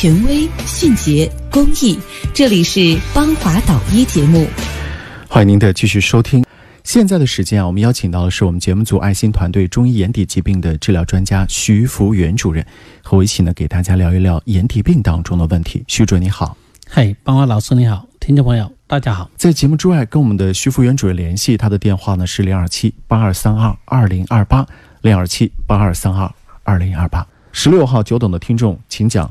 权威、迅捷、公益。这里是邦华导医节目，欢迎您的继续收听。现在的时间啊，我们邀请到的是我们节目组爱心团队中医眼底疾病的治疗专家徐福元主任，和我一起呢给大家聊一聊眼底病当中的问题。徐主任你好，嗨，邦华老师你好，听众朋友大家好。在节目之外，跟我们的徐福元主任联系，他的电话呢是零二七八二三二二零二八零二七八二三二二零二八。十六号久等的听众，请讲。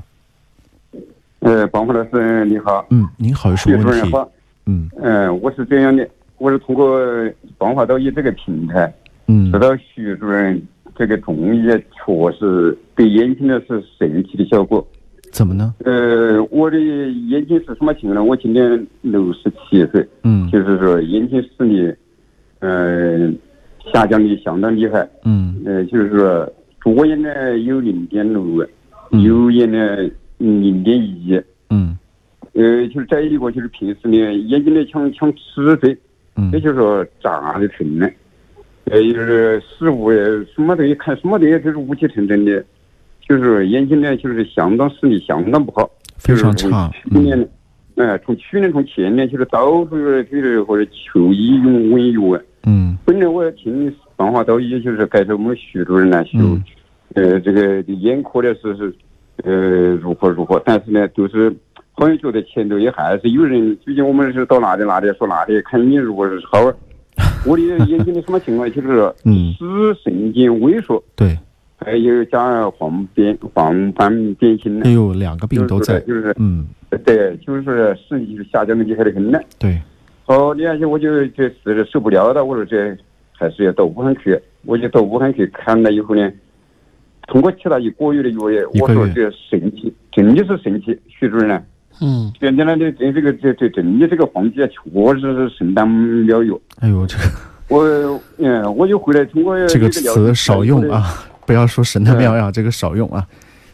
呃，广华老师你好，嗯，您好，有什么问题？嗯嗯，我是这样的。我是通过广华道医这个平台，嗯，知道徐主任这个中医确实对眼睛的是神奇的效果。怎么呢？呃，我的眼睛是什么情况呢？我今年六十七岁，嗯，就是说眼睛视力，呃，下降的相当厉害，嗯，呃，就是说左眼呢有零点六，右眼呢零点一，嗯，呃，就是再一个就是平时呢眼睛呢像像吃水。也就是说，扎的疼呢，呃，就是食物什么东西看什么东西都是雾气沉沉的，就是眼睛呢，就是相当视力相当不好，非常差。去年，哎，从去年从前年就是到处就是或者求医用问药啊。嗯。本来我要听办法到医，就是该着我们徐主任来说，呃，这个眼科的是是，呃，如何如何，但是呢，就是。好像觉得前头也还是有人，最近我们是到哪里哪里说哪里，看你如果是好，我的眼睛的什么情况，就是视神经萎缩，对，还有加黄变黄斑变性哎呦，两个病都在，就是嗯，对，就是说视力下降的厉害的很呢。对，好，你看我就这是受不了了，我说这还是要到武汉去，我就到武汉去看了以后呢，通过其他一个月的药液，我说这神奇，真的是神奇，徐主任呢。嗯，现在呢，这这这个这这真的这个黄剂啊，确实是神丹妙药。哎呦，这个我嗯，我就回来通过这个词少用啊，不要说神丹妙药，这个少用啊。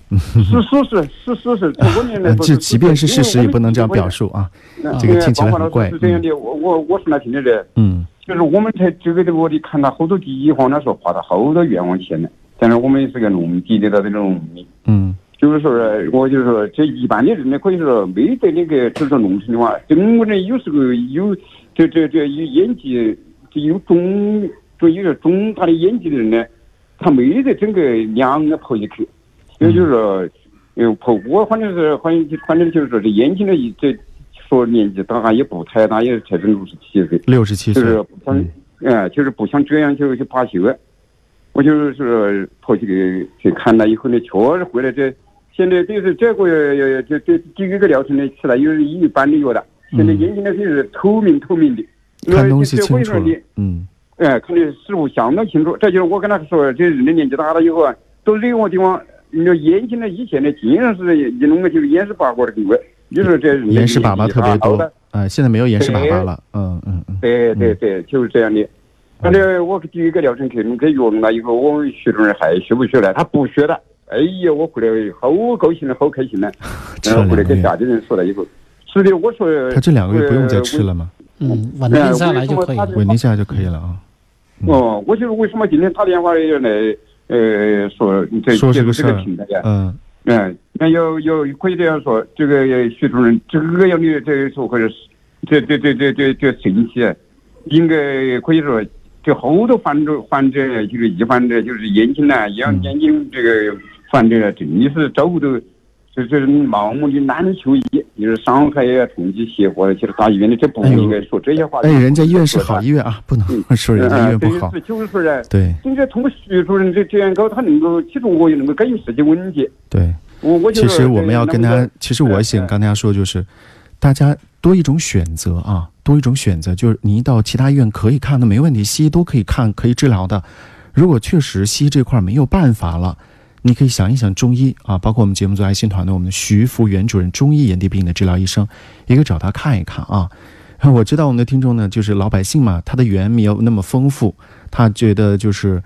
是事实，是事实。多年来，这即便是事实，也不能这样表述啊。这个听起来很怪。是这样的，我我我是那听的的。嗯。就是我们在这个的我的看到好多地方，那时候花了好多冤枉钱呢。但是我们是个农民地的这种农民。嗯。就是说，我就是说，这一般的人呢，可以说没得那个，就是说农村的话，中国人有时候有这这这有演技，有中，就有点中大的演技的人呢，他没得整个两个跑进去。也就是说，嗯，跑我反正是反正反正就是说，这眼睛的这说年纪大也不太大，也才是六十七岁。六十七岁。就是不像，嗯，就是不像这样就去罢休。我就是说跑去去看了以后呢，确实回来这。现在就是这个月，这这第一个疗程呢，吃了有一般的药了。现在眼睛呢就是透明透明的，看东西清楚。嗯，哎，看的事物相当清楚。这就是我跟他说，这人的年纪大了以后啊，都任何地方，你说眼睛呢，以前呢，经常是一弄个就是眼屎粑粑的地方。你说这眼屎粑粑特别多。啊，现在没有眼屎粑粑了。嗯嗯嗯。对对对，就是这样的。反正我第一个疗程去弄给药弄了以后，我们徐主任还学不学了？他不学了。哎呀，我回来好高兴了，好开心呢。然后回来跟家里人说了以后，是的，我说他这两个月不用再吃了吗？嗯，稳定下来就可以，稳定下来就可以了啊。哦，我就是为什么今天打电话来，呃，说这这个这个平台呀？嗯嗯，那要要可以这样说，这个徐主任这个样的这说或者是这这这这这这神奇，应该可以说。就好多患者，患者就是一患者，就是眼睛呐，眼眼睛这个患者，真的是找不到，就是盲目的难求医，就是伤害呀、冲击邪火，其实大医院的这不应该说这些话。哎，人家医院是好医院啊，不能 说人家医院不好。就是说呢，对，应该通过徐主任这这样搞，他能够，其实我也能够改善实际问题。对，我我其实我们要跟他，其实我想跟大家说，就是大家多一种选择啊。多一种选择，就是你到其他医院可以看的没问题，西医都可以看，可以治疗的。如果确实西医这块没有办法了，你可以想一想中医啊，包括我们节目组爱心团队，我们的徐福元主任，中医眼底病的治疗医生，也可以找他看一看啊。我知道我们的听众呢，就是老百姓嘛，他的缘没有那么丰富，他觉得就是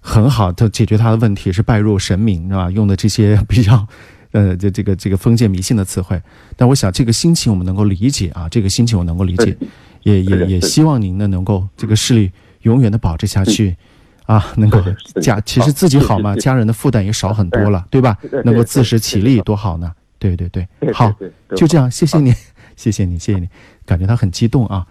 很好，他解决他的问题是拜入神明，是吧？用的这些比较。呃，这这个这个封建迷信的词汇，但我想这个心情我们能够理解啊，这个心情我能够理解，也也也希望您呢能够这个视力永远的保持下去，啊，能够家其实自己好嘛，家人的负担也少很多了，对吧？能够自食其力多好呢，对对对，好，就这样，谢谢你，谢谢你，谢谢你，感觉他很激动啊。